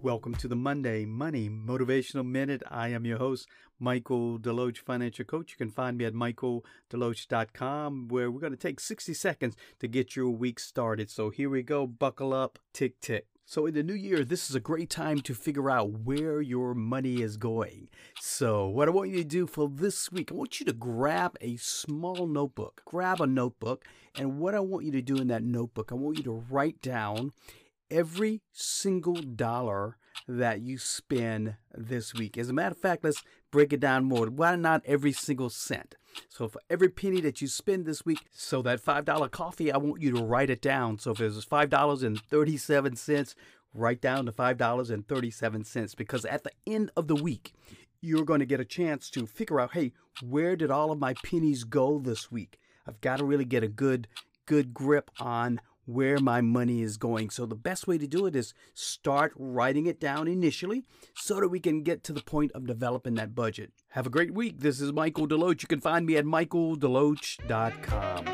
Welcome to the Monday Money Motivational Minute. I am your host, Michael Deloach, financial coach. You can find me at michaeldeloach.com, where we're going to take 60 seconds to get your week started. So here we go. Buckle up. Tick, tick. So, in the new year, this is a great time to figure out where your money is going. So, what I want you to do for this week, I want you to grab a small notebook. Grab a notebook. And what I want you to do in that notebook, I want you to write down every single dollar that you spend this week. As a matter of fact, let's break it down more. Why not every single cent? So for every penny that you spend this week, so that $5 coffee, I want you to write it down. So if it was $5.37, write down the $5.37 because at the end of the week, you're going to get a chance to figure out, hey, where did all of my pennies go this week? I've got to really get a good good grip on where my money is going. So the best way to do it is start writing it down initially so that we can get to the point of developing that budget. Have a great week. This is Michael Deloach. You can find me at michaeldeloach.com.